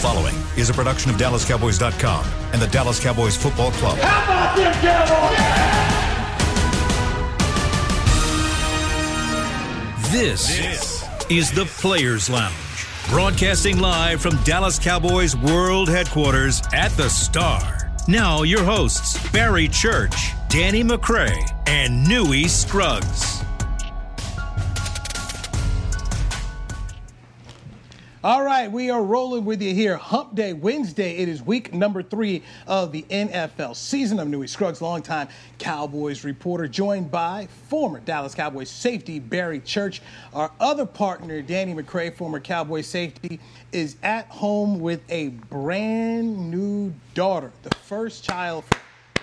following is a production of DallasCowboys.com and the Dallas Cowboys Football Club. How about them Cowboys? This, this is the Players Lounge, broadcasting live from Dallas Cowboys World Headquarters at the Star. Now, your hosts, Barry Church, Danny McCray, and Newy Scruggs. All right, we are rolling with you here. Hump Day Wednesday. It is week number three of the NFL season. I'm Newy Scruggs, longtime Cowboys reporter, joined by former Dallas Cowboys safety Barry Church. Our other partner, Danny McCray, former Cowboys safety, is at home with a brand new daughter, the first child for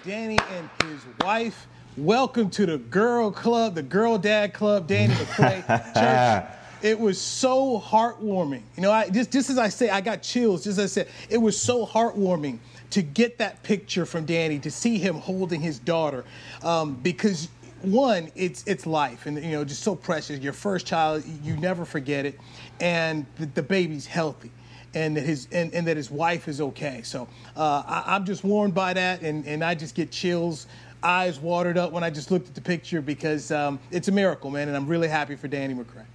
Danny and his wife. Welcome to the Girl Club, the Girl Dad Club, Danny McCray. Church. It was so heartwarming. You know, I just just as I say, I got chills. Just as I said, it was so heartwarming to get that picture from Danny, to see him holding his daughter, um, because one, it's it's life, and you know, just so precious. Your first child, you never forget it, and the, the baby's healthy. And that his and, and, that his wife is okay. So uh, I, I'm just warmed by that, and, and I just get chills eyes watered up when I just looked at the picture because um, it's a miracle, man, and I'm really happy for Danny McCray.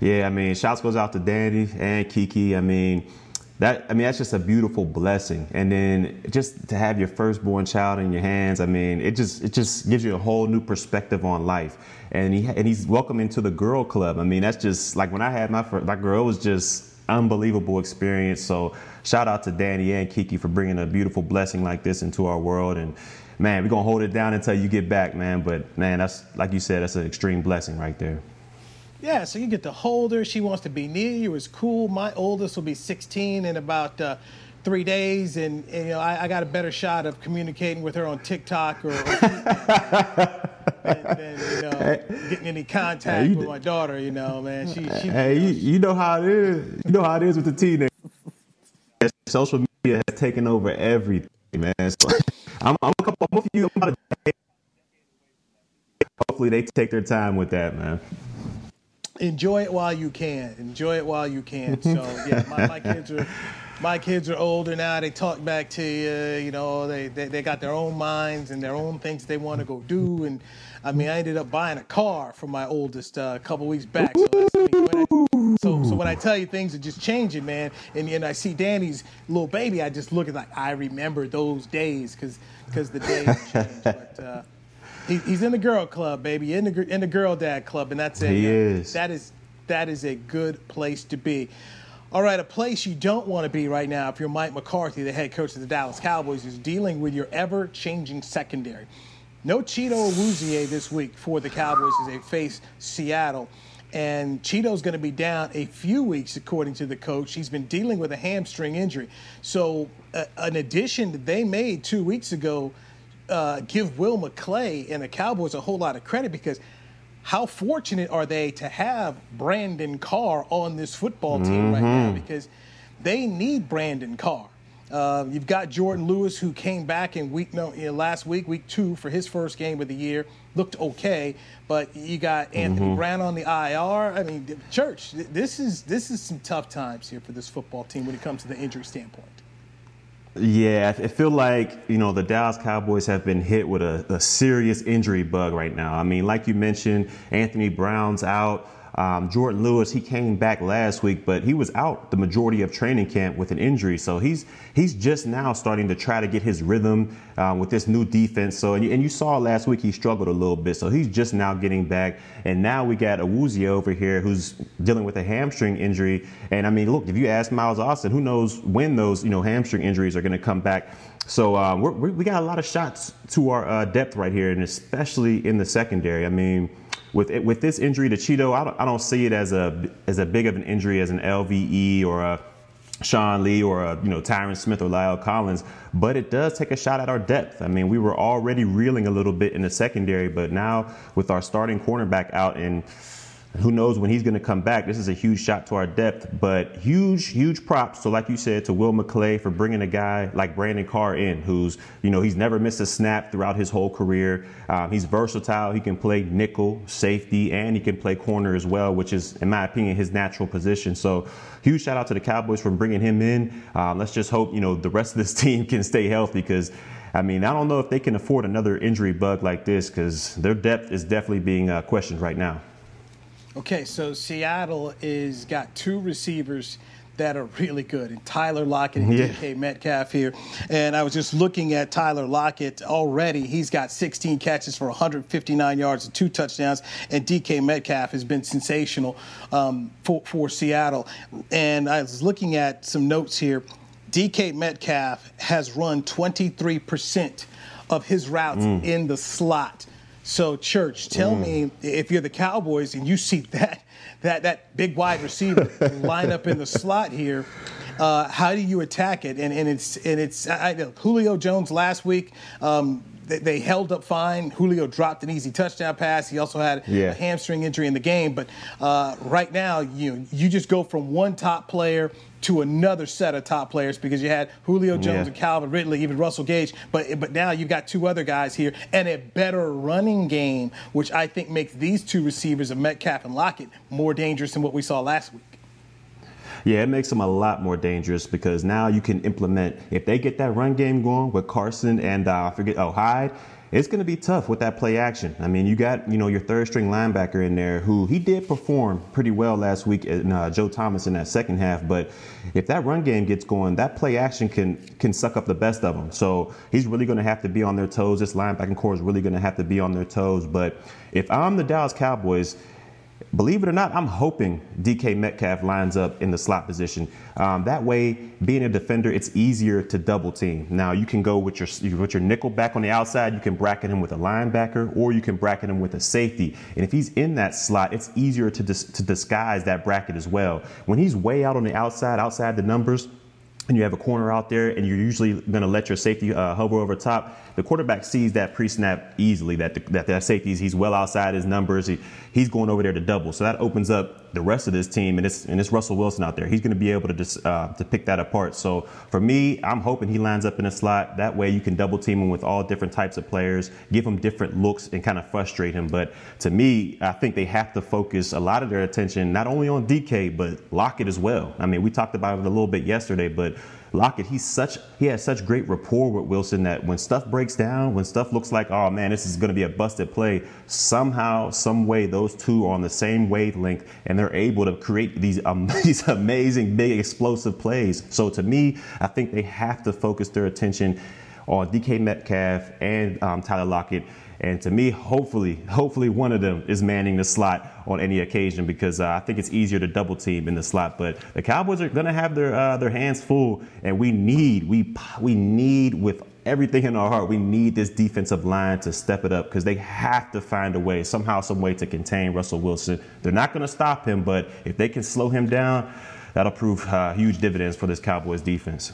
Yeah, I mean, shouts goes out to Danny and Kiki. I mean, that I mean that's just a beautiful blessing. And then just to have your firstborn child in your hands, I mean, it just it just gives you a whole new perspective on life. And he and he's welcome into the girl club. I mean, that's just like when I had my first, my girl was just unbelievable experience. So shout out to Danny and Kiki for bringing a beautiful blessing like this into our world. And man, we're gonna hold it down until you get back, man. But man, that's like you said, that's an extreme blessing right there. Yeah, so you get to hold her. She wants to be near you. It's cool. My oldest will be 16 in about uh, three days, and, and you know I, I, got a better shot of communicating with her on TikTok or, or than, than, you know getting any contact hey, with my daughter. You know, man. She, she hey, you, you, know how it is. You know how it is with the teenagers. Social media has taken over everything, man. So I'm, I'm a couple. I'm a few. Hopefully, they take their time with that, man enjoy it while you can. Enjoy it while you can. So yeah, my, my kids are my kids are older now. They talk back to you. You know, they, they, they got their own minds and their own things they want to go do. And I mean, I ended up buying a car for my oldest uh, a couple weeks back. So, when I, so, so when I tell you things are just changing, man, and, and I see Danny's little baby, I just look at like I remember those days because because the days changed. But, uh, he, he's in the girl club, baby, in the in the girl dad club, and that's it. He is. That is that is a good place to be. All right, a place you don't want to be right now if you're Mike McCarthy, the head coach of the Dallas Cowboys, is dealing with your ever-changing secondary. No Chido Awuzie this week for the Cowboys as they face Seattle. And Chido's going to be down a few weeks, according to the coach. He's been dealing with a hamstring injury. So, uh, an addition that they made two weeks ago – uh, give Will McClay and the Cowboys a whole lot of credit because how fortunate are they to have Brandon Carr on this football team mm-hmm. right now because they need Brandon Carr. Uh, you've got Jourdan Lewis, who came back in week no, know, last week, week two, for his first game of the year. Looked okay, but you got Anthony mm-hmm. Brown on the IR. I mean, Church, this is this is some tough times here for this football team when it comes to the injury standpoint. Yeah, I feel like you know the Dallas Cowboys have been hit with a, a serious injury bug right now. I mean, like you mentioned, Anthony Brown's out. Um, Jourdan Lewis, he came back last week, but he was out the majority of training camp with an injury. So he's he's just now starting to try to get his rhythm um, with this new defense. So and you, and you, saw last week he struggled a little bit. So he's just now getting back. And now we got Awuzie over here who's dealing with a hamstring injury. And I mean, look, if you ask Miles Austin, who knows when those you know hamstring injuries are going to come back. So uh, we got a lot of shots to our uh, depth right here, and especially in the secondary. I mean with with this injury to Chido, I don't, I don't see it as a as a big of an injury as an LVE or a Sean Lee or a, you know Tyron Smith or La'el Collins, but it does take a shot at our depth. I mean, we were already reeling a little bit in the secondary, but now with our starting cornerback out and who knows when he's going to come back? This is a huge shot to our depth, but huge, huge props. So, like you said, to Will McClay for bringing a guy like Brandon Carr in, who's, you know, he's never missed a snap throughout his whole career. Um, he's versatile. He can play nickel, safety, and he can play corner as well, which is, in my opinion, his natural position. So, huge shout out to the Cowboys for bringing him in. Um, let's just hope, you know, the rest of this team can stay healthy because. I mean, I don't know if they can afford another injury bug like this because their depth is definitely being uh, questioned right now. Okay, so Seattle is got two receivers that are really good, and Tyler Lockett and yeah. DK Metcalf here. And I was just looking at Tyler Lockett already. He's got 16 catches for 159 yards and two touchdowns, and DK Metcalf has been sensational um, for, for Seattle. And I was looking at some notes here. DK Metcalf has run 23% of his routes mm. in the slot. So, Church, tell mm. me if you're the Cowboys and you see that that that big wide receiver line up in the slot here, uh, how do you attack it? And, and it's and it's I, Julio Jones last week. Um, they, they, held up fine. Julio dropped an easy touchdown pass. He also had yeah. a hamstring injury in the game. But uh, right now, you you just go from one top player to another set of top players because you had Julio Jones yeah. and Calvin Ridley, even Russell Gage. But but now you've got two other guys here and a better running game, which I think makes these two receivers of Metcalf and Lockett more dangerous than what we saw last week. Yeah, it makes them a lot more dangerous because now you can implement if they get that run game going with Carson and uh, I forget oh Hyde it's going to be tough with that play action. I mean, you got you know your third string linebacker in there who he did perform pretty well last week in uh, Joe Thomas in that second half. But if that run game gets going, that play action can can suck up the best of them. So he's really going to have to be on their toes. This linebacking corps is really going to have to be on their toes. But if I'm the Dallas Cowboys believe it or not, I'm hoping DK Metcalf lines up in the slot position. Um, that way, being a defender, it's easier to double team. Now, you can go with your with your nickel back on the outside. You can bracket him with a linebacker, or you can bracket him with a safety. And if he's in that slot, it's easier to dis- to disguise that bracket as well. When he's way out on the outside, outside the numbers and you have a corner out there and you're usually going to let your safety uh, hover over top, the quarterback sees that pre-snap easily that the, that that safety he's well outside his numbers. He, he's going over there to double, so that opens up the rest of this team and it's and it's Russell Wilson out there. He's going to be able to just uh, to pick that apart. So for me, I'm hoping he lines up in a slot. That way you can double team him with all different types of players, give him different looks and kind of frustrate him. But to me, I think they have to focus a lot of their attention not only on DK but Lockett as well. I mean, we talked about it a little bit yesterday, but Lockett, he's such he has such great rapport with Wilson that when stuff breaks down, when stuff looks like, oh man, this is going to be a busted play, somehow, some way, those two are on the same wavelength and they're able to create these um, these amazing, big, explosive plays. So to me, I think they have to focus their attention on DK Metcalf and um, Tyler Lockett and to me, hopefully, hopefully one of them is manning the slot on any occasion because uh, I think it's easier to double team in the slot. But the Cowboys are going to have their uh, their hands full, and we need we we need with everything in our heart, we need this defensive line to step it up because they have to find a way, somehow, some way to contain Russell Wilson. They're not going to stop him, but if they can slow him down, that'll prove uh, huge dividends for this Cowboys defense.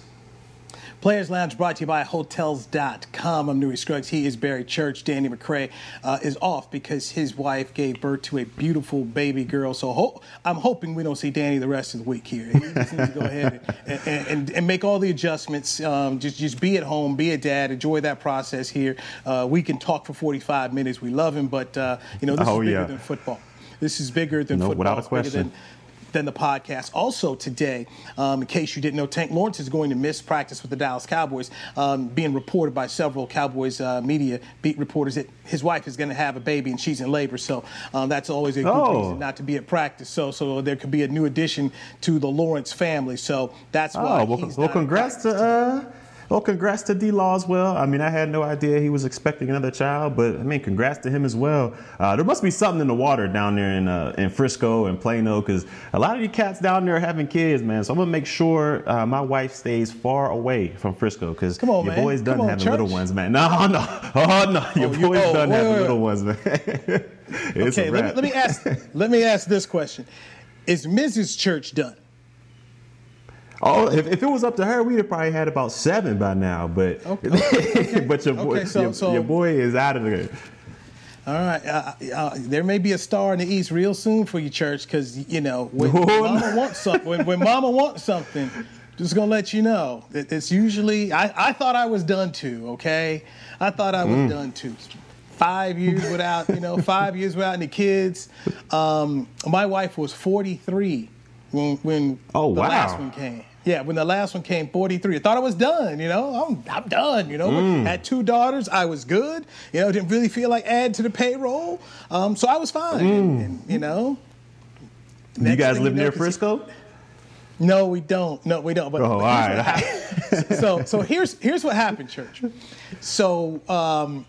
Players Lounge brought to you by Hotels.com. I'm Newy Scruggs. He is Barry Church. Danny McCray uh, is off because his wife gave birth to a beautiful baby girl. So ho- I'm hoping we don't see Danny the rest of the week here. He needs to go ahead and, and, and, and, make all the adjustments. Um, just, just be at home, be a dad, enjoy that process here. Uh, we can talk for 45 minutes. We love him, but, uh, you know, this oh, is bigger yeah. than football. This is bigger than no, football. Without a question than the podcast. Also today, um, in case you didn't know, Tank Lawrence is going to miss practice with the Dallas Cowboys, um, being reported by several Cowboys uh, media beat reporters that his wife is going to have a baby and she's in labor. So um, that's always a good oh. reason not to be at practice. So so there could be a new addition to the Lawrence family. So that's why. Oh, well, well congrats to. Uh well, congrats to D Law as well. I mean, I had no idea he was expecting another child, but I mean, congrats to him as well. Uh, there must be something in the water down there in uh, in Frisco and Plano because a lot of you cats down there are having kids, man. So I'm gonna make sure uh, my wife stays far away from Frisco because your man. boy's done on, having little ones, man. No, no, oh no, your oh, boy's oh, done wait, having wait, little ones, man. okay, let me, let me ask let me ask this question: Is Mrs. Church done? Oh, if, if, it was up to her, we'd have probably had about seven by now. But okay. but your boy, okay, so, your, so, your, boy is out of there. All right, uh, uh, there may be a star in the east real soon for you, church, because you know when Mama wants something. When, when Mama wants something, just gonna let you know that it's usually. I, I thought I was done too. Okay, I thought I was mm. done too. Five years without, you know, five years without any kids. Um, my wife was 43 when when oh, the wow. last one came. Yeah, when the last one came, 43. I thought I was done, you know. I'm, I'm done, you know. Mm. Had two daughters. I was good. You know, didn't really feel like add to the payroll. Um, so I was fine, mm. and, and, you know. You guys live near Frisco? No, we don't. No, we don't. But, oh, but all right. so, so here's here's what happened, church. So, um,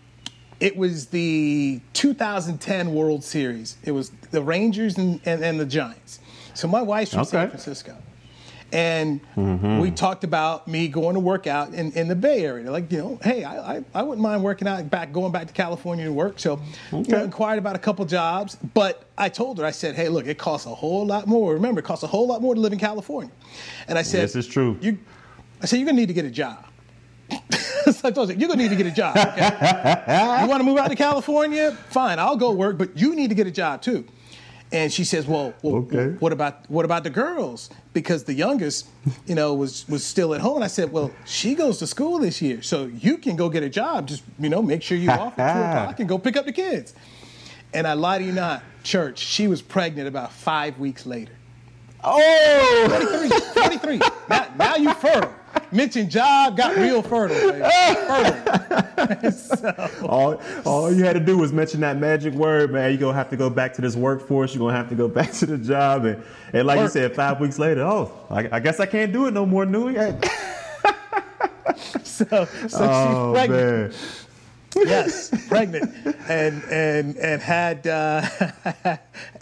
it was the 2010 World Series. It was the Rangers and, and, and the Giants. So my wife's from okay. San Francisco. And mm-hmm. we talked about me going to work out in, in the Bay Area. Like, you know, hey, I, I, I, wouldn't mind working out back, going back to California to work. So, okay. you know, inquired about a couple jobs. But I told her, I said, hey, look, it costs a whole lot more. Remember, it costs a whole lot more to live in California. And I said, this is true. You, I said, you're going to need to get a job. so I told her, you're going to need to get a job. Okay? you want to move out to California? Fine, I'll go work, but you need to get a job too. And she says, "Well, well okay. what about what about the girls? Because the youngest, you know, was was still at home." And I said, "Well, she goes to school this year, so you can go get a job. Just you know, make sure you're off at two o'clock and go pick up the kids." And I lie to you not, church. She was pregnant about five weeks later. Oh, 43. 43. now, now you fertile mentioned job, got real fertile. fertile. so. all, all you had to do was mention that magic word, man. You're going to have to go back to this workforce. You're going to have to go back to the job. And, and like Work. you said, five weeks later, oh, I, I, guess I can't do it no more, Newy. so so oh, she's pregnant. Man. yes, pregnant, and and and had uh,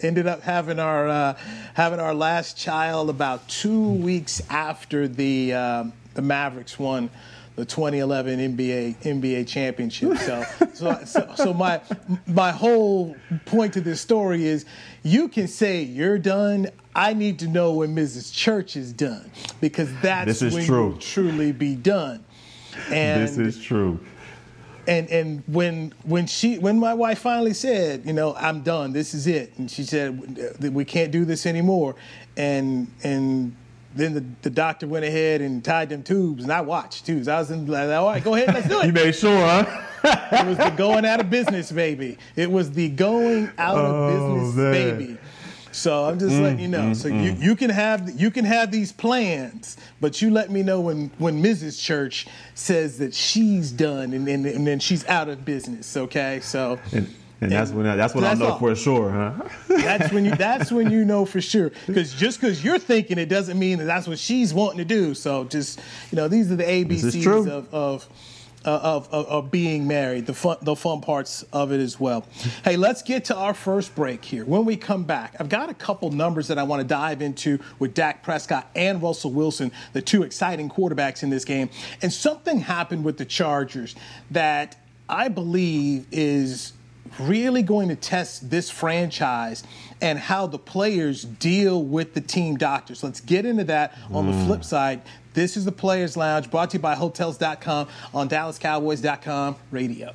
ended up having our uh, having our last child about two weeks after the um, the Mavericks won the 2011 NBA NBA championship. So, so, so, so, my my whole point to this story is, you can say you're done. I need to know when Mrs. Church is done because that's when true. you'll truly be done. And this is true. And and when when she when my wife finally said, you know, I'm done. This is it, and she said we can't do this anymore, and and then the, the doctor went ahead and tied them tubes, and I watched. So I was in, like, all right, go ahead, let's do it. you made sure, huh? it was the going out of business, baby. It was the going out of oh, business, man. baby. So I'm just mm, letting you know. Mm, so mm. you, you can have you can have these plans, but you let me know when when Mrs. Church says that she's done and, and, and then she's out of business. Okay, so. And- and that's when I, that's when that's I know all. for sure, huh? that's when you that's when you know for sure. Because just because you're thinking it doesn't mean that that's what she's wanting to do. So just you know, these are the ABCs of of, uh, of, of of being married. The fun the fun parts of it as well. hey, let's get to our first break here. When we come back, I've got a couple numbers that I want to dive into with Dak Prescott and Russell Wilson, the two exciting quarterbacks in this game. And something happened with the Chargers that I believe is really going to test this franchise and how the players deal with the team doctors. Let's get into that on mm. the flip side. This is the Players Lounge brought to you by Hotels.com on DallasCowboys.com radio.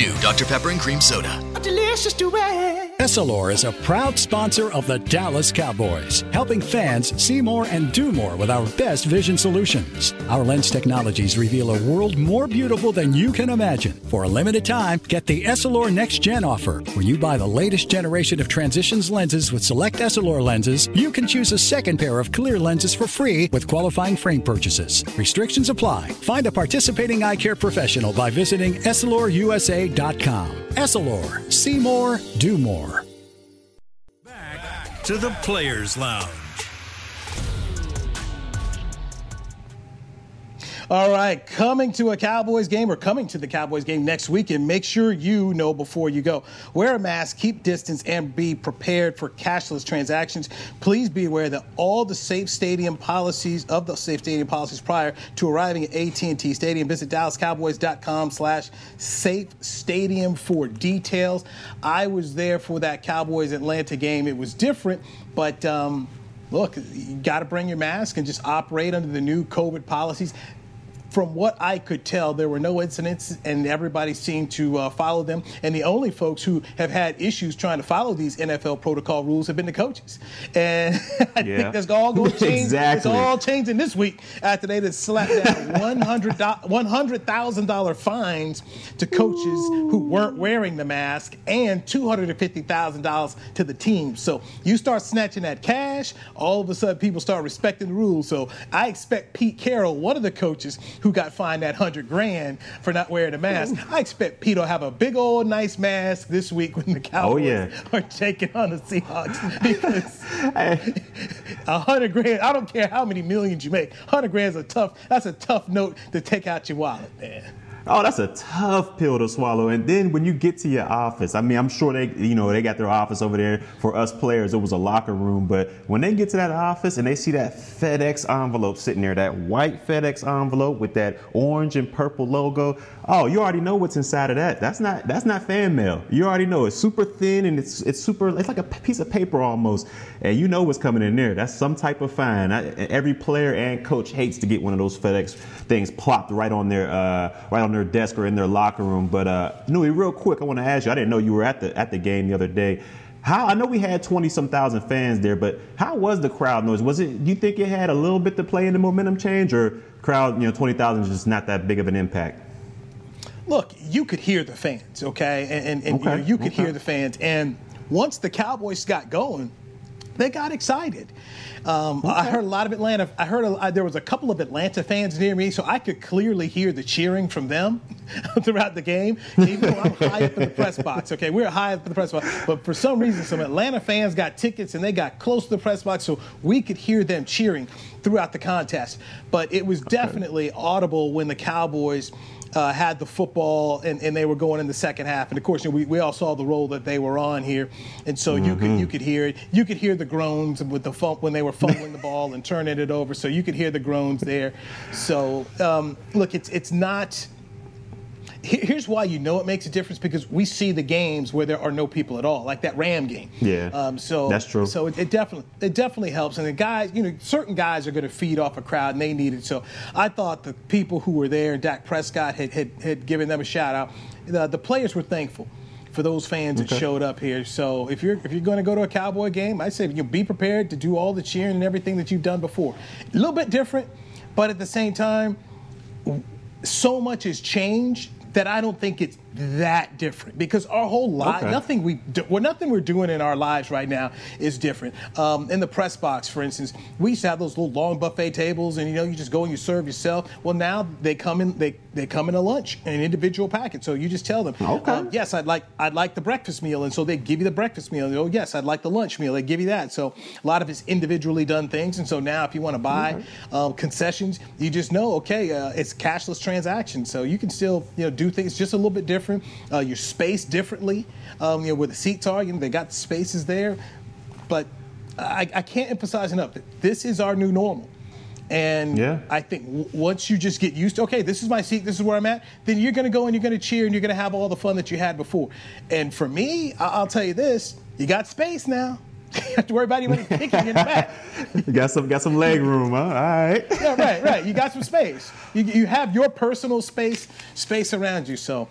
New Dr. Pepper and Cream Soda. A delicious duet. Essilor is a proud sponsor of the Dallas Cowboys, helping fans see more and do more with our best vision solutions. Our lens technologies reveal a world more beautiful than you can imagine. For a limited time, get the Essilor Next Gen offer. When you buy the latest generation of transitions lenses with select Essilor lenses, you can choose a second pair of clear lenses for free with qualifying frame purchases. Restrictions apply. Find a participating eye care professional by visiting EssilorUSA.com. Essilor, see more, do more. Back to the Players Lounge. All right, coming to a Cowboys game or coming to the Cowboys game next weekend, make sure you know before you go. Wear a mask, keep distance, and be prepared for cashless transactions. Please be aware that all the safe stadium policies of the safe stadium policies prior to arriving at AT&T Stadium. Visit DallasCowboys.com slash safe stadium for details. I was there for that Cowboys Atlanta game. It was different, but um, look, you got to bring your mask and just operate under the new COVID policies from what I could tell, there were no incidents, and everybody seemed to uh, follow them. And the only folks who have had issues trying to follow these NFL protocol rules have been the coaches. And I Yeah. think that's all going to change. Exactly. It's all changing this week after they just slapped down $100 $100,000 fines to coaches who weren't wearing the mask and $250,000 to the team. So you start snatching that cash, all of a sudden people start respecting the rules. So I expect Pete Carroll, one of the coaches who got fined that 100 grand for not wearing a mask, I expect Pete will have a big old nice mask this week when the oh, Cowboys yeah. are taking on the Seahawks because a hundred grand. I don't care how many millions you make. Hundred grand is a tough. That's a tough note to take out your wallet, man. Oh, that's a tough pill to swallow. And then when you get to your office, I mean, I'm sure they, you know, they got their office over there for us players. It was a locker room, but when they get to that office and they see that FedEx envelope sitting there, that white FedEx envelope with that orange and purple logo, oh, you already know what's inside of that. That's not that's not fan mail. You already know it's super thin and it's it's super. It's like a piece of paper almost, and you know what's coming in there. That's some type of fine. I, every player and coach hates to get one of those FedEx things plopped right on their uh, right on their desk or in their locker room. But uh, Newy, real quick, I want to ask you. I didn't know you were at the at the game the other day. How I know we had twenty some thousand fans there, but how was the crowd noise? Was it? Do you think it had a little bit to play in the momentum change, or crowd, you know, twenty thousand is just not that big of an impact? Look, you could hear the fans, okay, and, and, and you, know, you could okay. hear the fans. And once the Cowboys got going, they got excited. Um, I heard a lot of Atlanta. I heard a, I, there was a couple of Atlanta fans near me, so I could clearly hear the cheering from them throughout the game. Even though I'm high up in the press box, okay, we're high up in the press box, but for some reason, some Atlanta fans got tickets and they got close to the press box, so we could hear them cheering throughout the contest. But it was definitely audible when the Cowboys uh, had the football and, and they were going in the second half. And of course, you know, we, we all saw the role that they were on here, and so you could you could hear it. You could hear the groans with the fump when they were fumbling the ball and turning it over. So you could hear the groans there. So um, look, it's it's not. Here- Here's why you know it makes a difference because we see the games where there are no people at all, like that Ram game. Yeah, Um, so that's true. So it, it definitely it definitely helps. And the guys, you know, certain guys are going to feed off a crowd, and they need it. So I thought the people who were there, Dak Prescott had had, had given them a shout out. The, the players were thankful for those fans that showed up here. So if you're if you're going to go to a Cowboy game, I say you know, be prepared to do all the cheering and everything that you've done before. A little bit different, but at the same time, so much has changed that I don't think it's that different because our whole life, Okay. nothing we do, well, nothing we're doing in our lives right now is different. Um, in the press box, for instance, we used to have those little long buffet tables, and you know you just go and you serve yourself. Well, now they come in they they come in a lunch, an individual packet. So you just tell them, Okay. um, yes, I'd like I'd like the breakfast meal, and so they give you the breakfast meal. Oh, yes, I'd like the lunch meal. They give you that. So a lot of it's individually done things, and so now if you want to buy um, concessions, you just know, okay, uh, it's cashless transaction, so you can still you know do things just a little bit different. Uh, you're spaced differently, um, you know, where the seats are. You know, they got the spaces there, but I, I can't emphasize enough that this is our new normal. And Yeah. I think w- once you just get used to, okay, this is my seat, this is where I'm at, then you're going to go and you're going to cheer and you're going to have all the fun that you had before. And for me, I- I'll tell you this: you got space now. you have to worry about anybody kicking in the back. you got some got some leg room, huh? All right. yeah, right, right. You got some space. You, you have your personal space space around you. So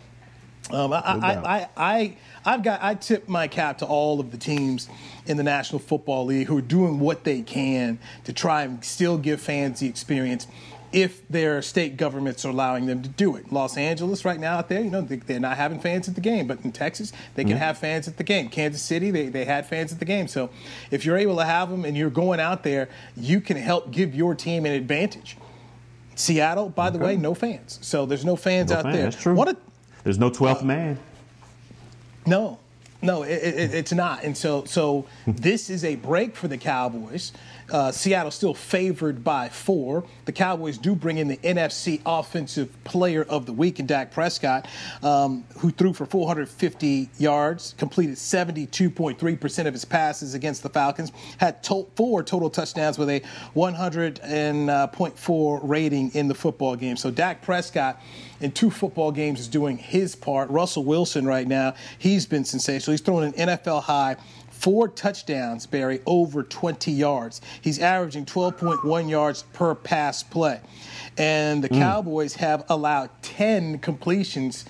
um, I, no I, I, I, I've got I tip my cap to all of the teams in the National Football League who are doing what they can to try and still give fans the experience. If their state governments are allowing them to do it, Los Angeles right now out there, you know, they, they're not having fans at the game, but in Texas, they can Yeah. have fans at the game. Kansas City, they, they had fans at the game. So if you're able to have them and you're going out there, you can help give your team an advantage. Seattle, by the way, no fans. So there's no fans No out fan, there. That's true. What a, There's no 12th uh, man. no, no, it, it, it's not. And so, so this is a break for the Cowboys. Uh, Seattle still favored by four. The Cowboys do bring in the NFC Offensive Player of the Week in Dak Prescott, um, who threw for 450 yards, completed 72.3% of his passes against the Falcons, had to- four total touchdowns with a 100.4 rating in the football game. So Dak Prescott in two football games is doing his part. Russell Wilson right now, he's been sensational. He's throwing an NFL high four touchdowns, Barry, over 20 yards. He's averaging 12.1 yards per pass play. And the hmm. Cowboys have allowed 10 completions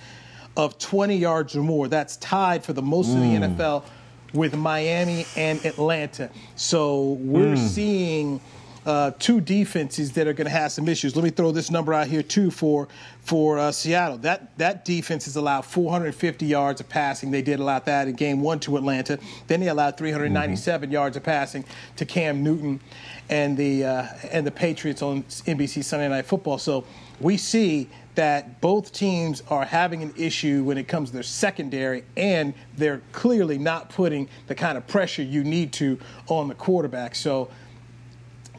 of 20 yards or more. That's tied for the most in the hmm. NFL with Miami and Atlanta. So we're hmm. seeing uh, two defenses that are going to have some issues. Let me throw this number out here too for for uh, Seattle. That that defense has allowed 450 yards of passing. They did allow that in Game One to Atlanta. Then they allowed 397 yards of passing to Cam Newton and the uh, and the Patriots on NBC Sunday Night Football. So we see that both teams are having an issue when it comes to their secondary, and they're clearly not putting the kind of pressure you need to on the quarterback. So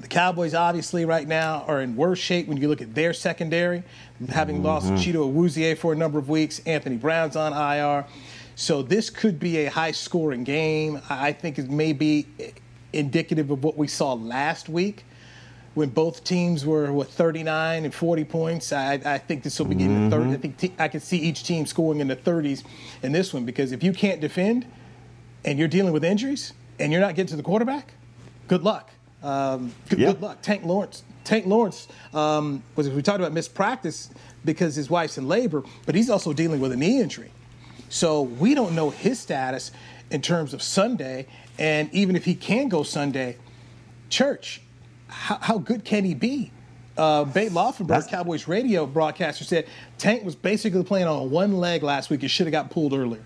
the Cowboys, obviously, right now are in worse shape when you look at their secondary, having mm-hmm. lost Chido Awuzie for a number of weeks. Anthony Brown's on IR. So this could be a high scoring game. I think it may be indicative of what we saw last week when both teams were with 39 and 40 points. I, I think this will be getting the 30. Mm-hmm. I think te- I can see each team scoring in the 30s in this one because if you can't defend and you're dealing with injuries and you're not getting to the quarterback, good luck. Um, good, Yeah. good luck. Tank Lawrence. Tank Lawrence um, was we talked about missed practice because his wife's in labor, but he's also dealing with a knee injury. So we don't know his status in terms of Sunday, and even if he can go Sunday, church, how, how good can he be? Uh, Babe Laufenberg, That's- Cowboys radio broadcaster, said Tank was basically playing on one leg last week. It should have got pulled earlier.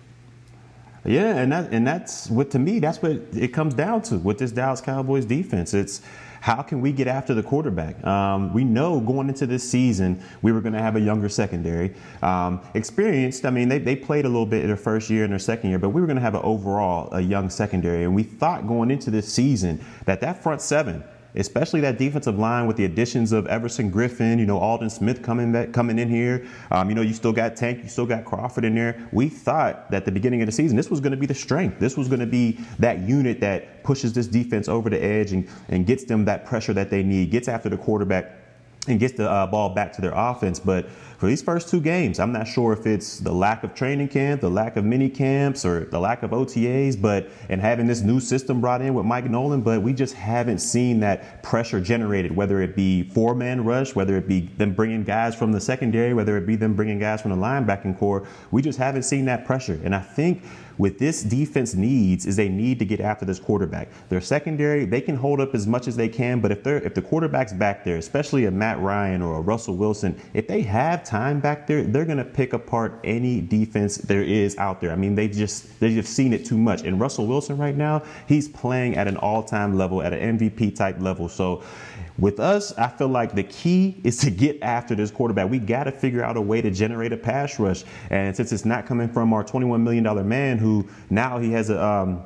Yeah, and that and that's what to me that's what it comes down to with this Dallas Cowboys defense. It's how can we get after the quarterback? Um, we know going into this season we were going to have a younger secondary, um, experienced. I mean, they, they played a little bit in their first year and their second year, but we were going to have an overall a young secondary, and we thought going into this season that that front seven especially that defensive line with the additions of Everson Griffen, you know, Aldon Smith coming back, coming in here. Um, you know, you still got Tank, you still got Crawford in there. We thought that the beginning of the season, this was going to be the strength. This was going to be that unit that pushes this defense over the edge and, and gets them that pressure that they need, gets after the quarterback and gets the uh, ball back to their offense. But for these first two games, I'm not sure if it's the lack of training camp, the lack of mini camps, or the lack of OTAs, but and having this new system brought in with Mike Nolan, but we just haven't seen that pressure generated, whether it be four-man rush, whether it be them bringing guys from the secondary, whether it be them bringing guys from the linebacking corps. We just haven't seen that pressure. And I think what this defense needs is they need to get after this quarterback. Their secondary, they can hold up as much as they can, but if they're if the quarterback's back there, especially a Matt Ryan or a Russell Wilson, if they have time back there, they're gonna pick apart any defense there is out there. I mean, they've just they've seen it too much. And Russell Wilson right now, he's playing at an all-time level, at an MVP type level. So with us, I feel like the key is to get after this quarterback. We got to figure out a way to generate a pass rush. And since it's not coming from our $21 million man who now he has a, um,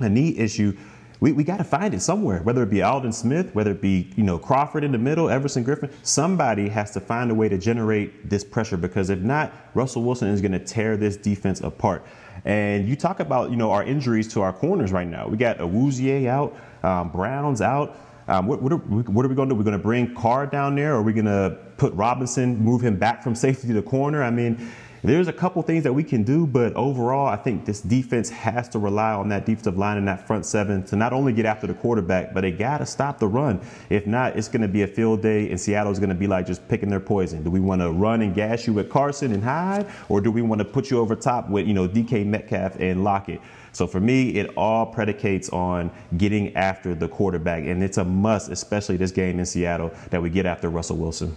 a knee issue, we, we got to find it somewhere, whether it be Aldon Smith, whether it be, you know, Crawford in the middle, Everson Griffen. Somebody has to find a way to generate this pressure because if not, Russell Wilson is going to tear this defense apart. And you talk about, you know, our injuries to our corners right now. We got Awuzie out, um, Brown's out. Um, what, what, are, we- what are we going to do? We're going to bring Carr down there, or are we going to put Robinson, move him back from safety to the corner? I mean, there's a couple things that we can do, but overall, I think this defense has to rely on that defensive line and that front seven to not only get after the quarterback, but they got to stop the run. If not, it's going to be a field day, and Seattle's going to be like just picking their poison. Do we want to run and gas you with Carson and Hyde, or do we want to put you over top with you know DK Metcalf and Lockett? So for me, it all predicates on getting after the quarterback, and it's a must, especially this game in Seattle, that we get after Russell Wilson.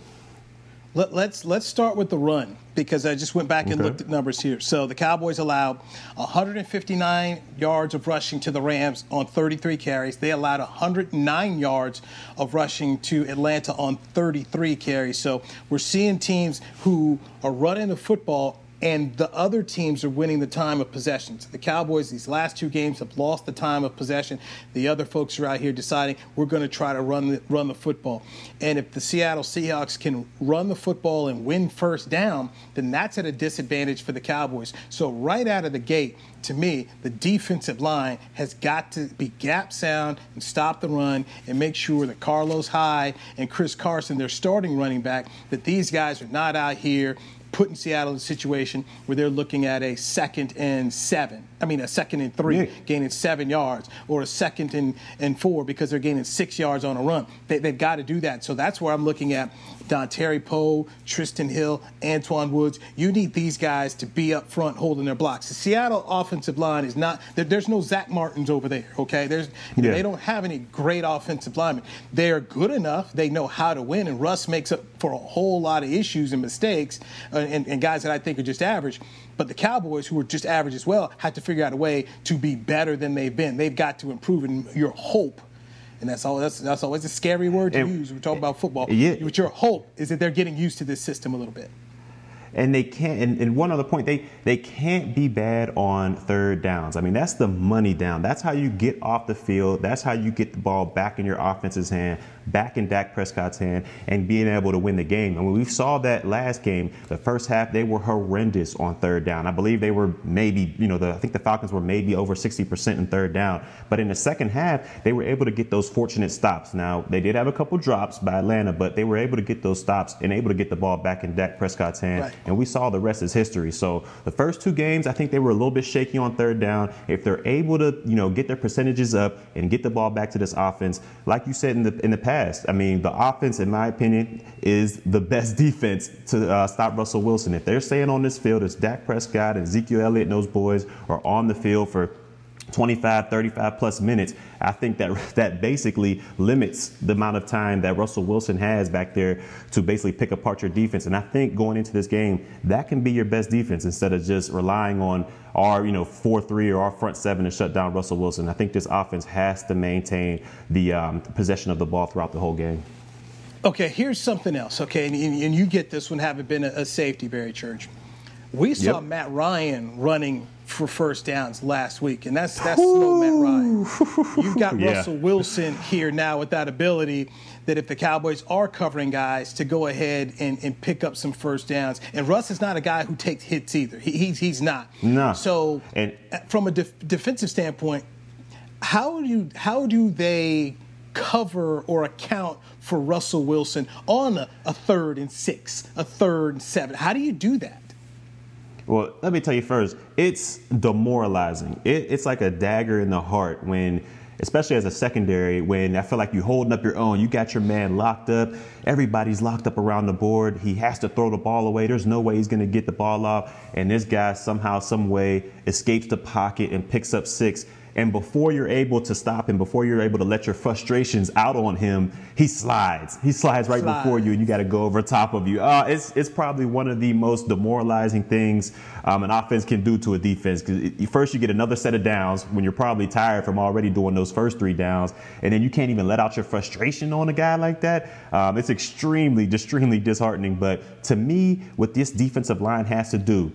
Let, us let's, let's start with the run because I just went back and looked at numbers here. So the Cowboys allowed 159 yards of rushing to the Rams on 33 carries. They allowed 109 yards of rushing to Atlanta on 33 carries. So we're seeing teams who are running the football and the other teams are winning the time of possession. So the Cowboys, these last two games, have lost the time of possession. The other folks are out here deciding we're going to try to run the, run the football. And if the Seattle Seahawks can run the football and win first down, then that's at a disadvantage for the Cowboys. So right out of the gate, to me, the defensive line has got to be gap sound and stop the run and make sure that Carlos Hyde and Chris Carson, their starting running back, that these guys are not out here putting Seattle in a situation where they're looking at a second and seven. I mean, a second and three, yeah. gaining seven yards, or a second and, and four because they're gaining six yards on a run. They, they've got to do that. So that's where I'm looking at Dontari Poe, Trysten Hill, Antwaun Woods. You need these guys to be up front holding their blocks. The Seattle offensive line is not, there, there's no Zack Martins over there, okay? There's, yeah. They don't have any great offensive linemen. They're good enough. They know how to win, and Russ makes up for a whole lot of issues and mistakes uh, and, and guys that I think are just average. But the Cowboys, who are just average as well, had to figure out a way to be better than they've been. They've got to improve, and your hope and that's all. That's, that's always a scary word to and, use when we talk about football. Yeah. But your hope is that they're getting used to this system a little bit and they can't. And, and, one other point, they they can't be bad on third downs. I mean, that's the money down. That's how you get off the field. That's how you get the ball back in your offense's hand, back in Dak Prescott's hand, and being able to win the game. Mean, we saw that last game. The first half, they were horrendous on third down. I believe they were maybe, you know, the, I think the Falcons were maybe over 60% in third down. But in the second half, they were able to get those fortunate stops. Now, they did have a couple drops by Atlanta, but they were able to get those stops and able to get the ball back in Dak Prescott's hand. Right and we saw the rest is history. So the first two games, I think they were a little bit shaky on third down. If they're able to, you know, get their percentages up and get the ball back to this offense, like you said in the in the past, I mean, the offense, in my opinion, is the best defense to uh, stop Russell Wilson. If they're staying on this field, it's Dak Prescott and Ezekiel Elliott and those boys are on the field for 25, 35 plus minutes, I think that that basically limits the amount of time that Russell Wilson has back there to basically pick apart your defense. And I think going into this game, that can be your best defense instead of just relying on our, you know, 4-3 or our front seven to shut down Russell Wilson. I think this offense has to maintain the um, possession of the ball throughout the whole game. Okay, here's something else, okay, and, and you get this one having been a, a safety, Barry Church. We saw yep. Matt Ryan running for first downs last week, and that's that's slow Matt Ryan. You've got yeah. Russell Wilson here now with that ability that if the Cowboys are covering guys to go ahead and, and pick up some first downs. And Russ is not a guy who takes hits either. He, he's he's not. No. So and, uh, from a def- defensive standpoint, how do you, how do they cover or account for Russell Wilson on a, a third and six, a third and seven? How do you do that? Well, let me tell you first, it's demoralizing. It, it's like a dagger in the heart when, especially as a secondary, when I feel like you're holding up your own. You got your man locked up. Everybody's locked up around the board. He has to throw the ball away. There's no way he's going to get the ball off. And this guy somehow, some way escapes the pocket and picks up six. And before you're able to stop him, before you're able to let your frustrations out on him, he slides. He slides right Slide. before you, and you got to go over top of you. Uh, it's it's probably one of the most demoralizing things um, an offense can do to a defense. Because first you get another set of downs when you're probably tired from already doing those first three downs, and then you can't even let out your frustration on a guy like that. Um, it's extremely, extremely disheartening. But to me, what this defensive line has to do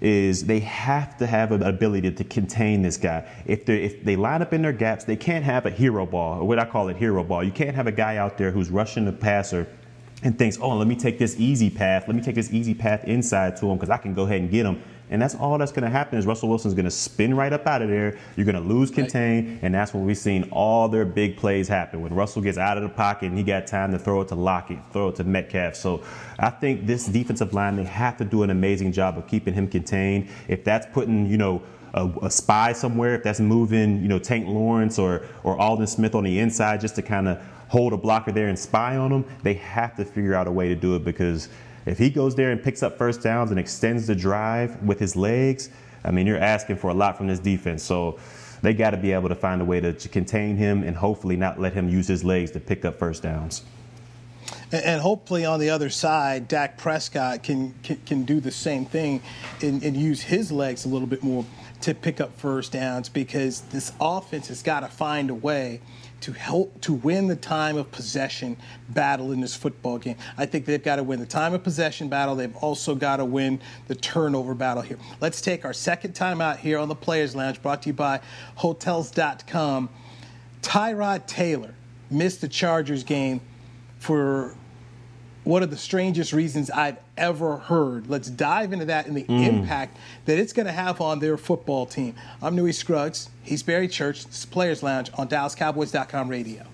is they have to have an ability to contain this guy. If they if they line up in their gaps, they can't have a hero ball, or what I call it hero ball. You can't have a guy out there who's rushing the passer and thinks, oh, let me take this easy path. Let me take this easy path inside to him because I can go ahead and get him. And that's all that's going to happen is Russell Wilson's going to spin right up out of there. You're going to lose contain, and that's when we've seen all their big plays happen. When Russell gets out of the pocket and he got time to throw it to Lockett, throw it to Metcalf. So I think this defensive line, they have to do an amazing job of keeping him contained. If that's putting, you know, a, a, spy somewhere, if that's moving, you know, Tank Lawrence or or Aldon Smith on the inside just to kind of hold a blocker there and spy on them, they have to figure out a way to do it because if he goes there and picks up first downs and extends the drive with his legs, I mean, you're asking for a lot from this defense. So they got to be able to find a way to, to, contain him and hopefully not let him use his legs to pick up first downs. And, hopefully on the other side, Dak Prescott can can, can do the same thing and, and use his legs a little bit more to pick up first downs because this offense has got to find a way to help to win the time of possession battle in this football game. I think they've got to win the time of possession battle. They've also got to win the turnover battle here. Let's take our second time out here on the Players Lounge, brought to you by Hotels.com. Tyrod Taylor missed the Chargers game for one of the strangest reasons I've ever heard. Let's dive into that and the mm. impact that it's going to have on their football team. I'm Newy Scruggs. He's Barry Church. This is Players Lounge on DallasCowboys.com radio.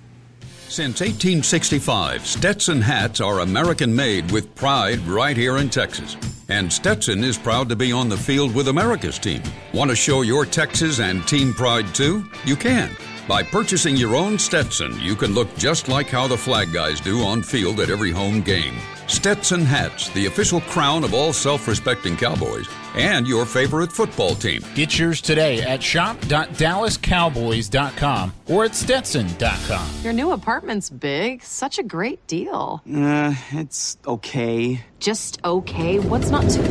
Since 1865, Stetson hats are American made with pride right here in Texas. And Stetson is proud to be on the field with America's team. Want to show your Texas and team pride too? You can. By purchasing your own Stetson, you can look just like how the flag guys do on field at every home game. Stetson hats, the official crown of all self respecting Cowboys, and your favorite football team. Get yours today at shop.dallascowboys.com or at stetson.com. Your new apartment's big. Such a great deal. Uh, it's okay. Just okay? What's not too.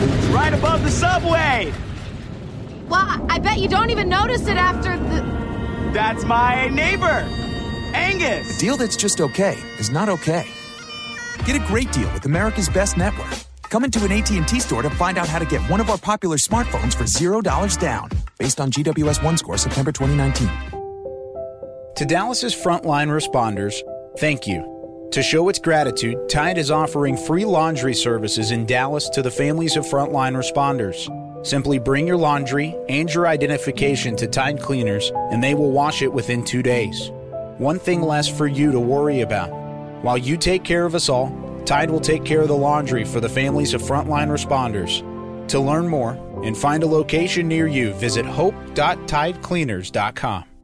It's right above the subway! Well, I bet you don't even notice it after the. That's my neighbor, Angus. A deal that's just okay is not okay. Get a great deal with America's Best Network. Come into an AT&T store to find out how to get one of our popular smartphones for $0 down, based on GWS 1 score September 2019. To Dallas's frontline responders, thank you. To show its gratitude, Tide is offering free laundry services in Dallas to the families of frontline responders. Simply bring your laundry and your identification to Tide Cleaners, and they will wash it within two days. One thing less for you to worry about. While you take care of us all, Tide will take care of the laundry for the families of frontline responders. To learn more and find a location near you, visit hope.tidecleaners.com.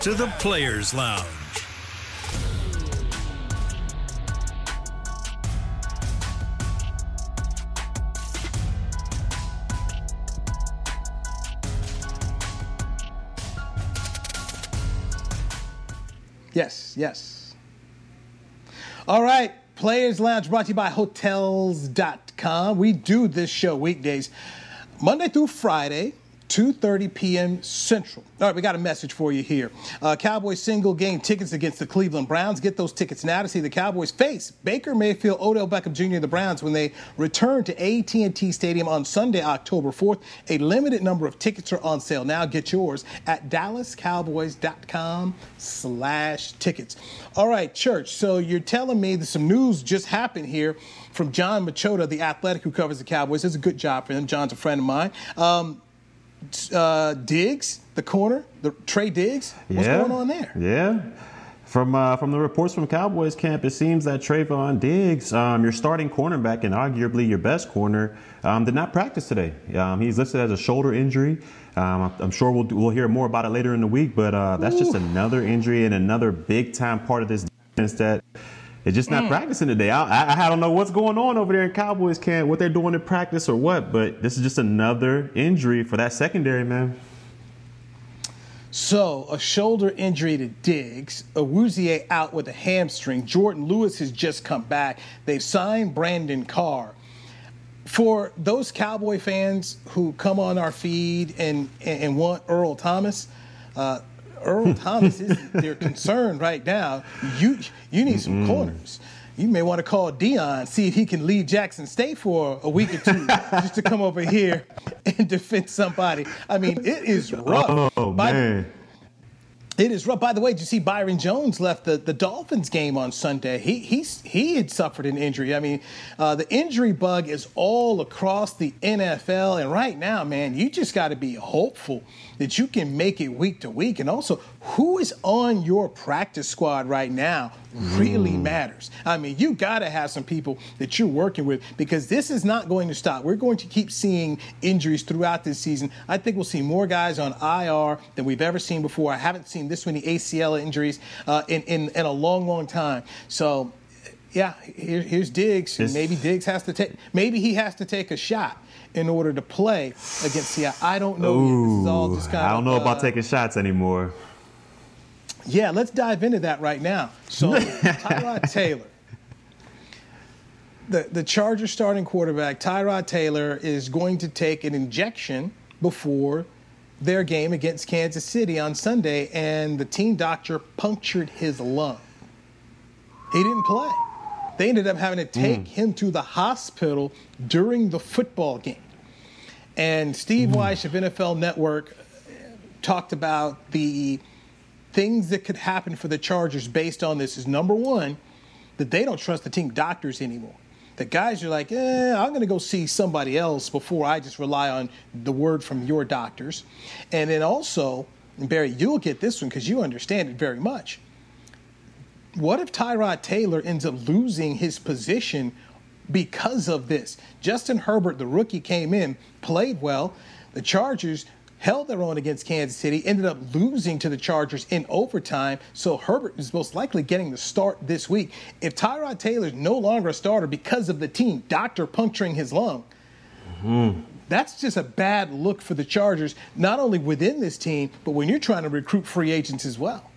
to the Players Lounge. Yes, yes. All right, Players Lounge brought to you by Hotels.com. We do this show weekdays, Monday through Friday, 2.30 p.m. Central. All right, we got a message for you here. Uh, Cowboys single game tickets against the Cleveland Browns. Get those tickets now to see the Cowboys face Baker Mayfield, Odell Beckham Jr. and the Browns when they return to AT&T Stadium on Sunday, October 4th. A limited number of tickets are on sale now. Get yours at dallascowboys.com slash tickets. All right, Church, so you're telling me that some news just happened here from Jon Machota, the athletic who covers the Cowboys. It's a good job for him. John's a friend of mine. Um, uh, Diggs, the corner, the Trey Diggs. What's yeah. going on there? Yeah. From uh, from the reports from Cowboys camp, it seems that Trevon Diggs, um, your starting cornerback and arguably your best corner, um, did not practice today. Um, he's listed as a shoulder injury. Um, I'm sure we'll we'll hear more about it later in the week, but uh, that's Ooh. just another injury and another big time part of this defense that is just not mm. practicing today. I, I, I, don't know what's going on over there in Cowboys camp, what they're doing in practice or what, but this is just another injury for that secondary, man. So, a shoulder injury to Diggs, Awuzie out with a hamstring. Jourdan Lewis has just come back. They've signed Brandon Carr. For those Cowboy fans who come on our feed and, and want Earl Thomas, uh, Earl Thomas is their concern right now. You you need some corners. You may want to call Deion, see if he can leave Jackson State for a week or two just to come over here and defend somebody. I mean, it is rough. Oh, By- man. It is rough. By the way, did you see Byron Jones left the, the Dolphins game on Sunday? He he's, he had suffered an injury. I mean, uh, the injury bug is all across the NFL, and right now, man, you just got to be hopeful that you can make it week to week. And also, who is on your practice squad right now really matters. I mean, you got to have some people that you're working with because this is not going to stop. We're going to keep seeing injuries throughout this season. I think we'll see more guys on IR than we've ever seen before. I haven't seen this many ACL injuries uh, in, in, in a long, long time. So, yeah, here, here's Diggs. and maybe Diggs has to take, maybe he has to take a shot in order to play against Seattle. I don't know. yet. This is all Ooh, I don't know of, about uh, taking shots anymore. yeah, let's dive into that right now. So, Tyrod Taylor, the, the Chargers starting quarterback, Tyrod Taylor, is going to take an injection before their game against Kansas City on Sunday, and the team doctor punctured his lung. He didn't play. They ended up having to mm. take him to the hospital during the football game. And Steve mm. Wyche of NFL Network uh, talked about the things that could happen for the Chargers based on this is number one, that they don't trust the team doctors anymore. The guys are like, eh, I'm going to go see somebody else before I just rely on the word from your doctors. And then also, Barry, you'll get this one because you understand it very much. What if Tyrod Taylor ends up losing his position because of this? Justin Herbert, the rookie, came in, played well. The Chargers held their own against Kansas City, ended up losing to the Chargers in overtime. So Herbert is most likely getting the start this week. If Tyrod Taylor's no longer a starter because of the team doctor puncturing his lung, that's just a bad look for the Chargers, not only within this team, but when you're trying to recruit free agents as well.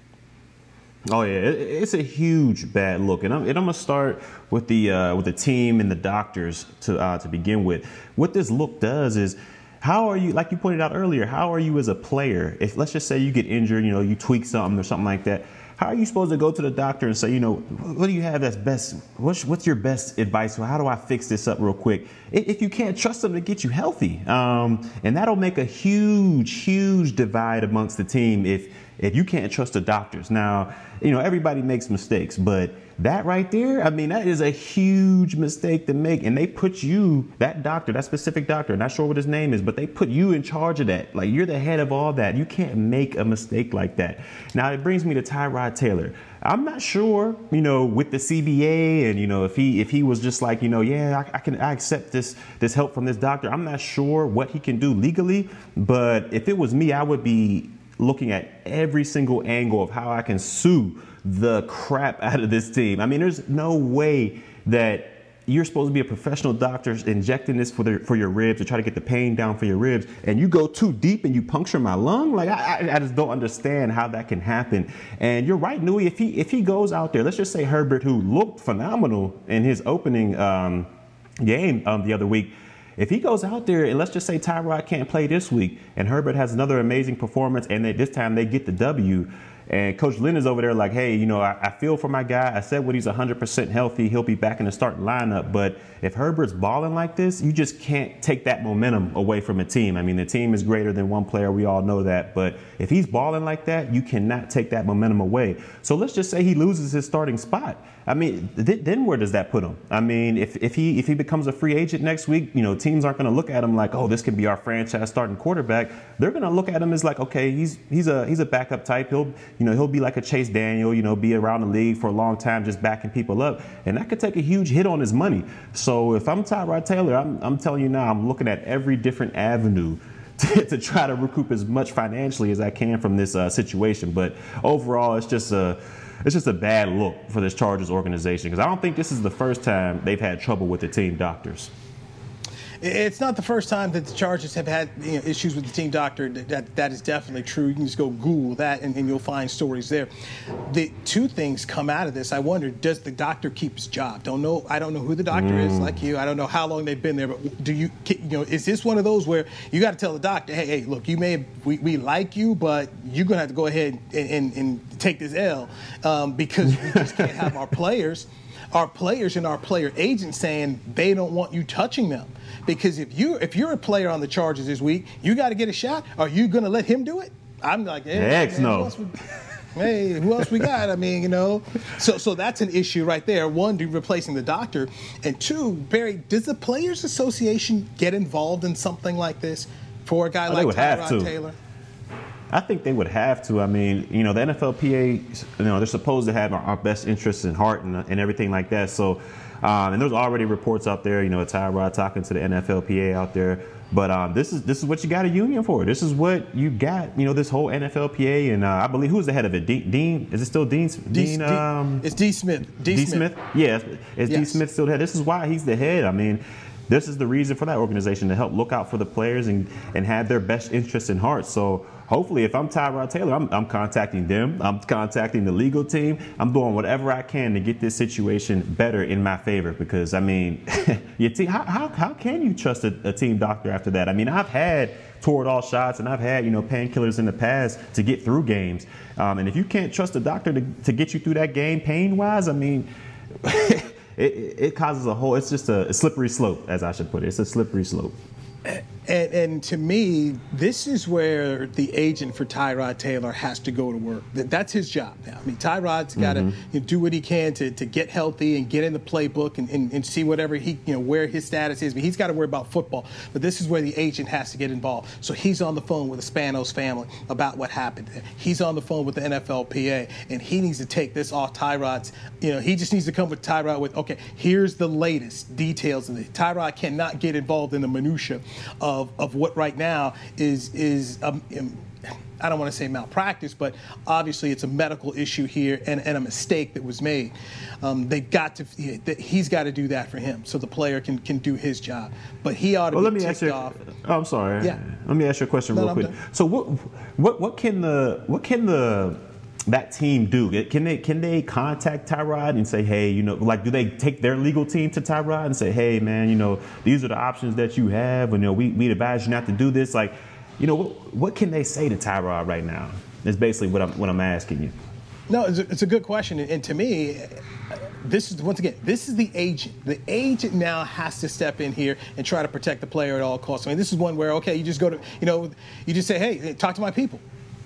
Oh yeah, it's a huge bad look, and I'm, and I'm gonna start with the uh, with the team and the doctors to uh, to begin with. What this look does is, how are you? Like you pointed out earlier, how are you as a player? If let's just say you get injured, you know, you tweak something or something like that. How are you supposed to go to the doctor and say, you know, what do you have that's best? What's, what's your best advice? How do I fix this up real quick? If you can't trust them to get you healthy, um, and that'll make a huge, huge divide amongst the team if if you can't trust the doctors. Now, you know, everybody makes mistakes, but that right there, I mean, that is a huge mistake to make. And they put you, that doctor, that specific doctor, not sure what his name is, but they put you in charge of that. Like you're the head of all that. You can't make a mistake like that. Now, it brings me to Tyrod Taylor. I'm not sure, you know, with the CBA and you know if he if he was just like you know yeah I, I can I accept this this help from this doctor. I'm not sure what he can do legally, but if it was me, I would be looking at every single angle of how I can sue the crap out of this team. I mean, there's no way that you're supposed to be a professional doctor injecting this for the, for your ribs to try to get the pain down for your ribs, and you go too deep and you puncture my lung. Like I, I, I just don't understand how that can happen. And you're right, Newy. If he if he goes out there, let's just say Herbert, who looked phenomenal in his opening um, game um, the other week. If he goes out there and let's just say Tyrod can't play this week and Herbert has another amazing performance and they, this time they get the W and Coach Lynn is over there like, hey, you know, I, I feel for my guy. I said when he's 100% healthy, he'll be back in the starting lineup. But if Herbert's balling like this, you just can't take that momentum away from a team. I mean, the team is greater than one player. We all know that. But if he's balling like that, you cannot take that momentum away. So let's just say he loses his starting spot. I mean, th- then where does that put him? I mean, if, if he if he becomes a free agent next week, you know, teams aren't going to look at him like, oh, this can be our franchise starting quarterback. They're going to look at him as like, okay, he's he's a he's a backup type. He'll you know he'll be like a Chase Daniel, you know, be around the league for a long time, just backing people up, and that could take a huge hit on his money. So if I'm Tyrod Taylor, I'm I'm telling you now, I'm looking at every different avenue. To, to try to recoup as much financially as I can from this uh, situation, but overall, it's just a it's just a bad look for this Chargers organization because I don't think this is the first time they've had trouble with the team doctors. It's not the first time that the Chargers have had you know, issues with the team doctor. That, that is definitely true. You can just go Google that and, and, you'll find stories there. The two things come out of this. I wonder, does the doctor keep his job? Don't know. I don't know who the doctor mm. is, like you. I don't know how long they've been there. But do you, you know, is this one of those where you got to tell the doctor, hey, hey, look, you may have, we, we like you, but you're gonna have to go ahead and, and, and take this L um, because we just can't have our players our players and our player agents saying they don't want you touching them. Because if you if you're a player on the Chargers this week, you got to get a shot. Are you going to let him do it? I'm like, hey, Heck no. hey, who else we got? I mean, you know, so so that's an issue right there. One, replacing the doctor, and two, Barry, does the Players Association get involved in something like this for a guy oh, like Tyrod Taylor? I think they would have to. I mean, you know, the NFLPA, you know, they're supposed to have our, best interests in heart and, and everything like that. So, um, and there's already reports out there, you know, Tyrod talking to the NFLPA out there. But um, this is this is what you got a union for. This is what you got. You know, this whole NFLPA, and uh, I believe who's the head of it? Dean, Dean is it still Dean? Dean, D, um, it's De Smith. D, De Smith. Smith. Yeah, is yes. De Smith still the head? This is why he's the head. I mean, this is the reason for that organization to help look out for the players and and have their best interests in heart. So hopefully, if I'm Tyrod Taylor, I'm, I'm contacting them. I'm contacting the legal team. I'm doing whatever I can to get this situation better in my favor. Because I mean, your team. How, how, how can you trust a, a team doctor after that? I mean, I've had Toradol shots and I've had you know painkillers in the past to get through games. Um, and if you can't trust a doctor to, to get you through that game pain wise, I mean. it, it, causes a whole. It's just a, a slippery slope, as I should put it. It's a slippery slope. And, and, to me, this is where the agent for Tyrod Taylor has to go to work. That's his job now. I mean, Tyrod's got to mm-hmm. you know, do what he can to, to get healthy and get in the playbook and, and, and, see whatever he, you know, where his status is. But he's got to worry about football. But this is where the agent has to get involved. So he's on the phone with the Spanos family about what happened. He's on the phone with the NFLPA, and he needs to take this off Tyrod's. You know, he just needs to come with Tyrod with, okay, here's the latest details. And Tyrod cannot get involved in the minutia of, of what right now is is um, um, I don't want to say malpractice, but obviously it's a medical issue here and, and a mistake that was made. Um, they've got to, he's got to do that for him so the player can, can do his job. But he ought to well, be let me ask you, off. Oh, I'm sorry. Yeah. Let me ask you a question no, real quick. So what, what, what can the, what can the, that team do? Can they can they contact Tyrod and say, hey, you know, like do they take their legal team to Tyrod and say, hey, man, you know, these are the options that you have, and you know, we we advise you not to do this. Like, you know, what, what can they say to Tyrod right now? That's basically what I'm what I'm asking you. No, it's a, it's a good question, and, and to me, this is once again, this is the agent. The agent now has to step in here and try to protect the player at all costs. I mean, this is one where okay, you just go to, you know, you just say, hey, talk to my people.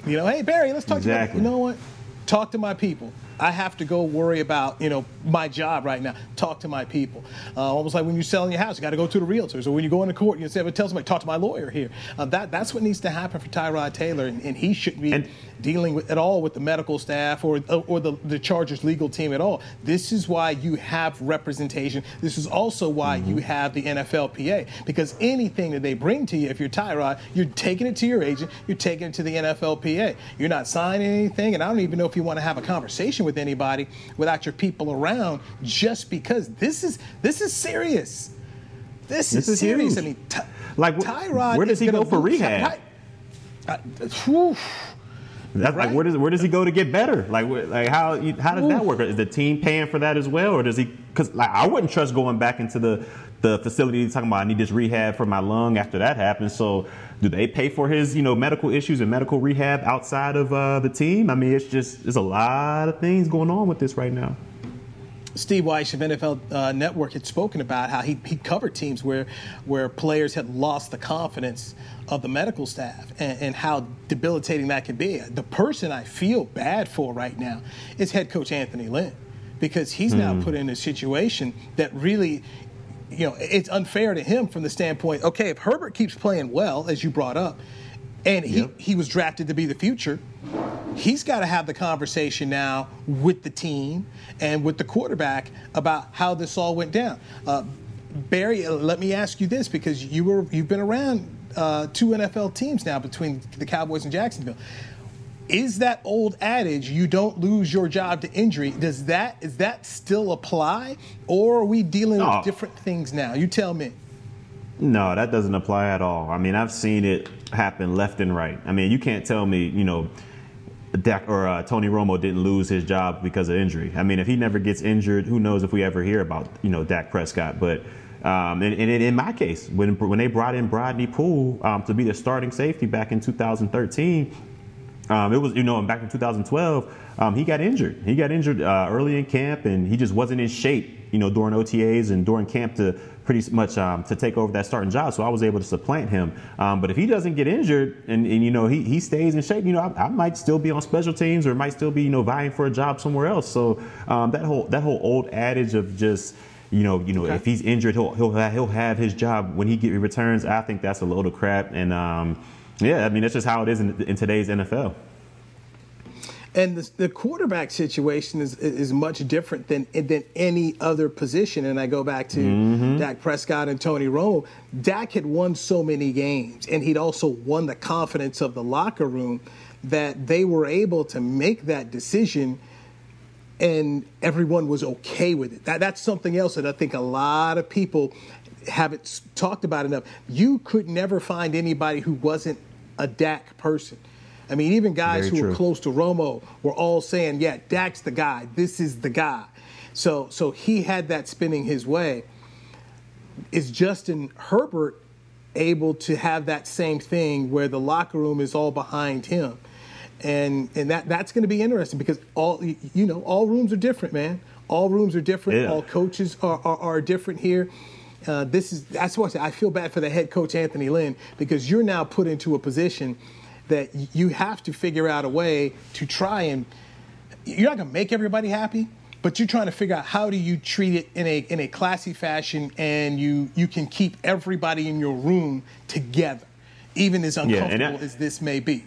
You know, hey Barry, let's talk exactly. to you. You know what? Talk to my people. I have to go worry about, you know, my job right now. Talk to my people. Uh, almost like when you're selling your house, you got to go to the realtors. Or when you go into court, you say, well, tell somebody, talk to my lawyer here. Uh, that, that's what needs to happen for Tyrod Taylor, and, and he shouldn't be and, dealing with, at all with the medical staff or, or the, the Chargers legal team at all. This is why you have representation. This is also why mm-hmm. you have the NFLPA, because anything that they bring to you, if you're Tyrod, you're taking it to your agent, you're taking it to the NFLPA. You're not signing anything, and I don't even know if you want to have a conversation with anybody without your people around, just because this is this is serious. This, this is, is, serious. Huge. I mean, t- like Tyrod. Where does he go for rehab? uh, that's right. like where does where does he go to get better? Like like how how does Ooh. that work? Is the team paying for that as well, or does he? Because like I wouldn't trust going back into the the facility talking about I need this rehab for my lung after that happens. So do they pay for his you know medical issues and medical rehab outside of uh, the team? I mean, it's just there's a lot of things going on with this right now. Steve Wyche of NFL uh, Network had spoken about how he, he covered teams where where players had lost the confidence of the medical staff and, and, how debilitating that can be. The person I feel bad for right now is head coach Anthony Lynn because he's mm. now hmm. put in a situation that really you know it's unfair to him from the standpoint okay if Herbert keeps playing well as you brought up and he, yep. he was drafted to be the future he's got to have the conversation now with the team and with the quarterback about how this all went down. Uh, Barry, let me ask you this because you were you've been around uh, two NFL teams now between the Cowboys and Jacksonville. Is that old adage "you don't lose your job to injury"? Does that is that still apply, or are we dealing with different things now? You tell me. No, that doesn't apply at all. I mean, I've seen it happen left and right. I mean, you can't tell me, you know, Dak or uh, Tony Romo didn't lose his job because of injury. I mean, if he never gets injured, who knows if we ever hear about you know Dak Prescott? But um, and, and, in my case, when when they brought in Brodney Pool um, to be the starting safety back in 2013, um, it was you know back in 2012 um, he got injured. He got injured uh, early in camp, and he just wasn't in shape. You know, during OTAs and during camp to pretty much um, to take over that starting job. So I was able to supplant him. Um, but if he doesn't get injured and, and you know he, he stays in shape, you know I, I, might still be on special teams or might still be you know vying for a job somewhere else. So um, that whole that whole old adage of just you know, you know, okay. if he's injured, he'll he'll have, he'll have his job when he get returns. I think that's a load of crap. And um, yeah, I mean that's just how it is in, in today's NFL. And the, the, quarterback situation is is much different than than any other position. And I go back to mm-hmm. Dak Prescott and Tony Romo. Dak had won so many games, and he'd also won the confidence of the locker room that they were able to make that decision, and everyone was okay with it. That, that's something else that I think a lot of people haven't talked about enough. You could never find anybody who wasn't a Dak person. I mean, even guys Very who true. were close to Romo were all saying, "Yeah, Dak's the guy. This is the guy." So, so he had that spinning his way. Is Justin Herbert able to have that same thing where the locker room is all behind him? And and that that's going to be interesting because all you know, all rooms are different, man. All rooms are different. Yeah. All coaches are, are, are different here. Uh, this is that's why I, I feel bad for the head coach Anthony Lynn because you're now put into a position that you have to figure out a way to try and you're not going to make everybody happy but you're trying to figure out how do you treat it in a in a classy fashion and you you can keep everybody in your room together even as uncomfortable yeah, as this may be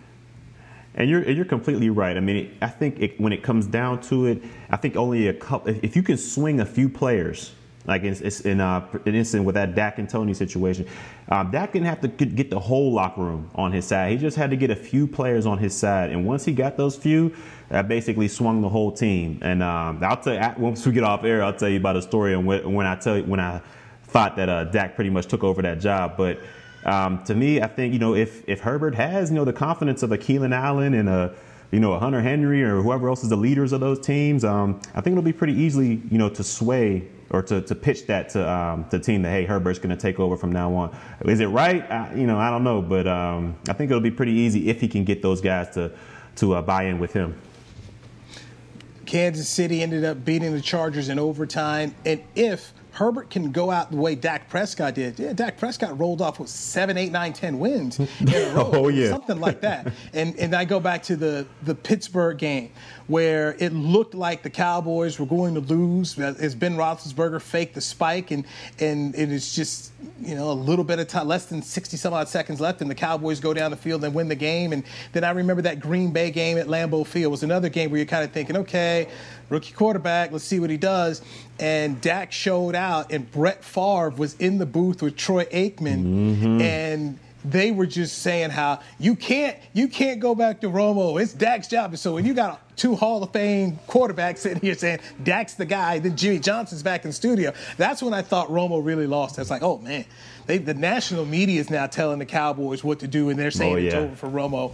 and you're and you're completely right. I mean, I think it, when it comes down to it, I think only a couple. If you can swing a few players like it's, in uh, an instance with that Dak and Tony situation. Um, Dak didn't have to get the whole locker room on his side. He just had to get a few players on his side. And once he got those few, that basically swung the whole team. And um, I'll tell you, once we get off air, I'll tell you about a story and when, when I tell you, when I thought that uh, Dak pretty much took over that job. But um, to me, I think, you know, if, if Herbert has, you know, the confidence of a Keenan Allen and a, you know, a Hunter Henry or whoever else is the leaders of those teams, um, I think it'll be pretty easily, you know, to sway or to, to pitch that to um, the team that hey Herbert's going to take over from now on. Is it right? I, you know, I don't know, but um, I think it'll be pretty easy if he can get those guys to to uh, buy in with him. Kansas City ended up beating the Chargers in overtime, and if Herbert can go out the way Dak Prescott did. Yeah, Dak Prescott rolled off with seven, eight, nine, ten wins in a row, oh, yeah. something like that. And and I go back to the the Pittsburgh game where it looked like the Cowboys were going to lose as Ben Roethlisberger faked the spike, and and it is just you know a little bit of time, less than 60 some odd seconds left, and the Cowboys go down the field and win the game. And then I remember that Green Bay game at Lambeau Field was another game where you're kind of thinking, okay, rookie quarterback, let's see what he does. And Dak showed out, and Brett Favre was in the booth with Troy Aikman, mm-hmm. and they were just saying how you can't you can't go back to Romo. It's Dak's job. So when you got two Hall of Fame quarterbacks sitting here saying Dak's the guy, then Jimmy Johnson's back in the studio, that's when I thought Romo really lost. I was like, oh man, they, the national media is now telling the Cowboys what to do, and they're saying oh, yeah. it's over for Romo.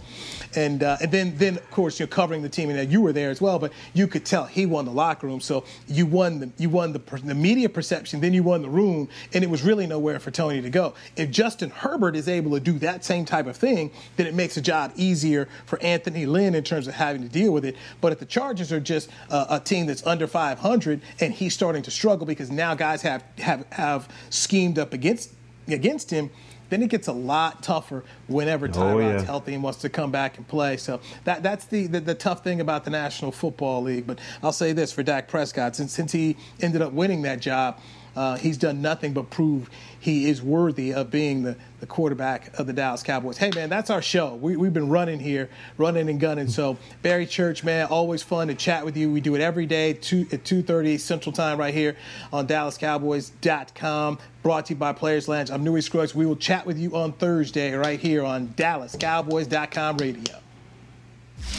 And uh, and then then of course you're covering the team, and you were there as well. But you could tell he won the locker room, so you won the you won the, the media perception, then you won the room, and it was really nowhere for Tony to go. If Justin Herbert is able to do that same type of thing, then it makes the job easier for Anthony Lynn in terms of having to deal with it. But if the Chargers are just uh, a team that's under 500, and he's starting to struggle because now guys have have have schemed up against against him, then it gets a lot tougher whenever Tyrod's oh, yeah. healthy and wants to come back and play. So that that's the, the, the tough thing about the National Football League. But I'll say this for Dak Prescott, since since he ended up winning that job, uh, he's done nothing but prove he is worthy of being the, the quarterback of the Dallas Cowboys. Hey, man, that's our show. We, we've been running here, running and gunning. So, Barry Church, man, always fun to chat with you. We do it every day two, at 2.30 Central Time right here on DallasCowboys.com. Brought to you by Players Lounge. I'm Newy Scruggs. We will chat with you on Thursday right here on DallasCowboys.com radio.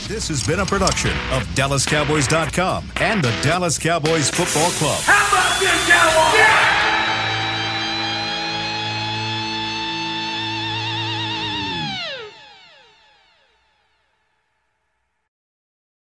This has been a production of DallasCowboys.com and the Dallas Cowboys Football Club. How about this, Cowboys?